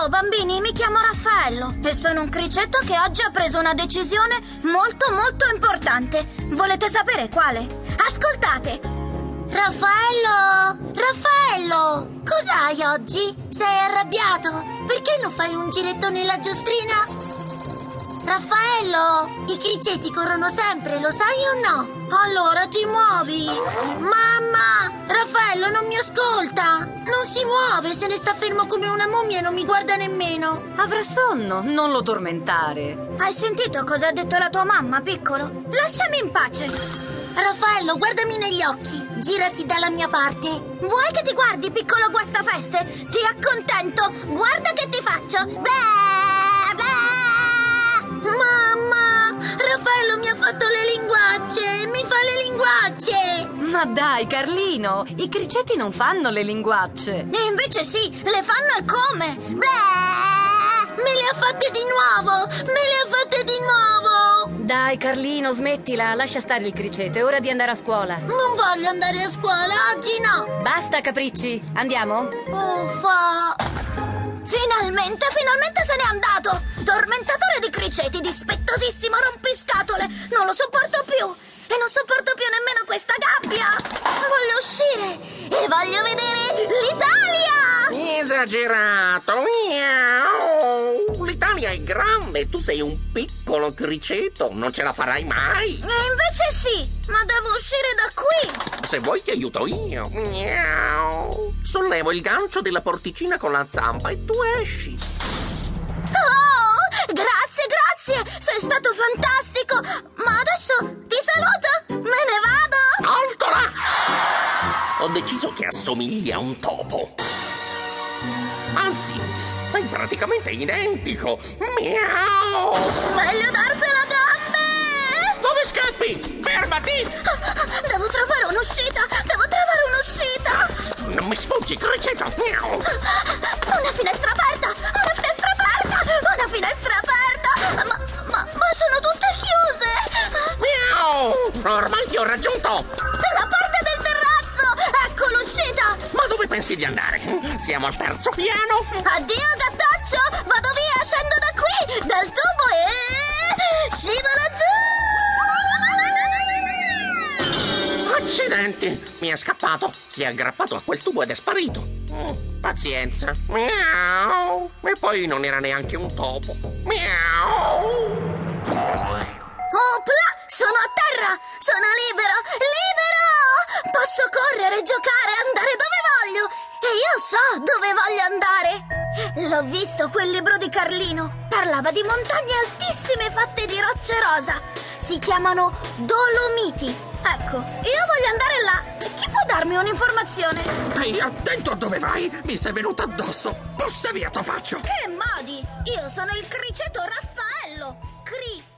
Ciao bambini, mi chiamo Raffaello e sono un criceto che oggi ha preso una decisione molto molto importante. Volete sapere quale? Ascoltate! Raffaello! Raffaello! Cos'hai oggi? Sei arrabbiato? Perché non fai un giretto nella giostrina? Raffaello, i criceti corrono sempre, lo sai o no? Allora ti muovi. Mamma, ascolta. Non si muove, se ne sta fermo come una mummia e non mi guarda nemmeno. Avrà sonno, non lo tormentare. Hai sentito cosa ha detto la tua mamma, piccolo? Lasciami in pace. Raffaello, guardami negli occhi. Girati dalla mia parte. Vuoi che ti guardi, piccolo guastafeste? Ti accontento. Guarda che ti faccio. Beh, beh. Mamma, Raffaello mi ha fatto Ma dai, Carlino, i criceti non fanno le linguacce. E invece sì, le fanno e come? Beh. Me le ha fatte di nuovo. Me le ha fatte di nuovo. Dai, Carlino, smettila, lascia stare il criceto, è ora di andare a scuola. Non voglio andare a scuola, oggi no. Basta, capricci, andiamo? Uffa. Finalmente, finalmente se n'è andato! Tormentatore di criceti, dispettosissimo rompiscatole! Non lo sopporto più! Esagerato! Miau! L'Italia è grande, tu sei un piccolo criceto, non ce la farai mai! E invece sì! Ma devo uscire da qui! Se vuoi ti aiuto io! Miau! Sollevo il gancio della porticina con la zampa e tu esci! Oh! Grazie, grazie! Sei stato fantastico! Ma adesso ti saluto! Me ne vado! Alto là! Ho deciso che assomigli a un topo. Anzi, sei praticamente identico. Miau! Meglio darsela a gambe! Dove scappi? Fermati! Devo trovare un'uscita! Devo trovare un'uscita! Non mi sfuggi, criceto! Miau! Una finestra aperta! Una finestra aperta! Una finestra aperta! Ma, ma, ma sono tutte chiuse! Miau! Ormai ti ho raggiunto! Pensi di andare? Siamo al terzo piano? Addio gattaccio! Vado via, scendo da qui! Dal tubo e... scivola giù! Accidenti! Mi è scappato, si è aggrappato a quel tubo ed è sparito. Mm, Pazienza. Miau! E poi non era neanche un topo. Miau! So dove voglio andare! L'ho visto quel libro di Carlino. Parlava di montagne altissime fatte di rocce rosa. Si chiamano Dolomiti. Ecco, io voglio andare là. Chi può darmi un'informazione? Ehi, attento a dove vai! Mi sei venuto addosso! Bussa via, topaccio! Che modi! Io sono il criceto Raffaello! Cri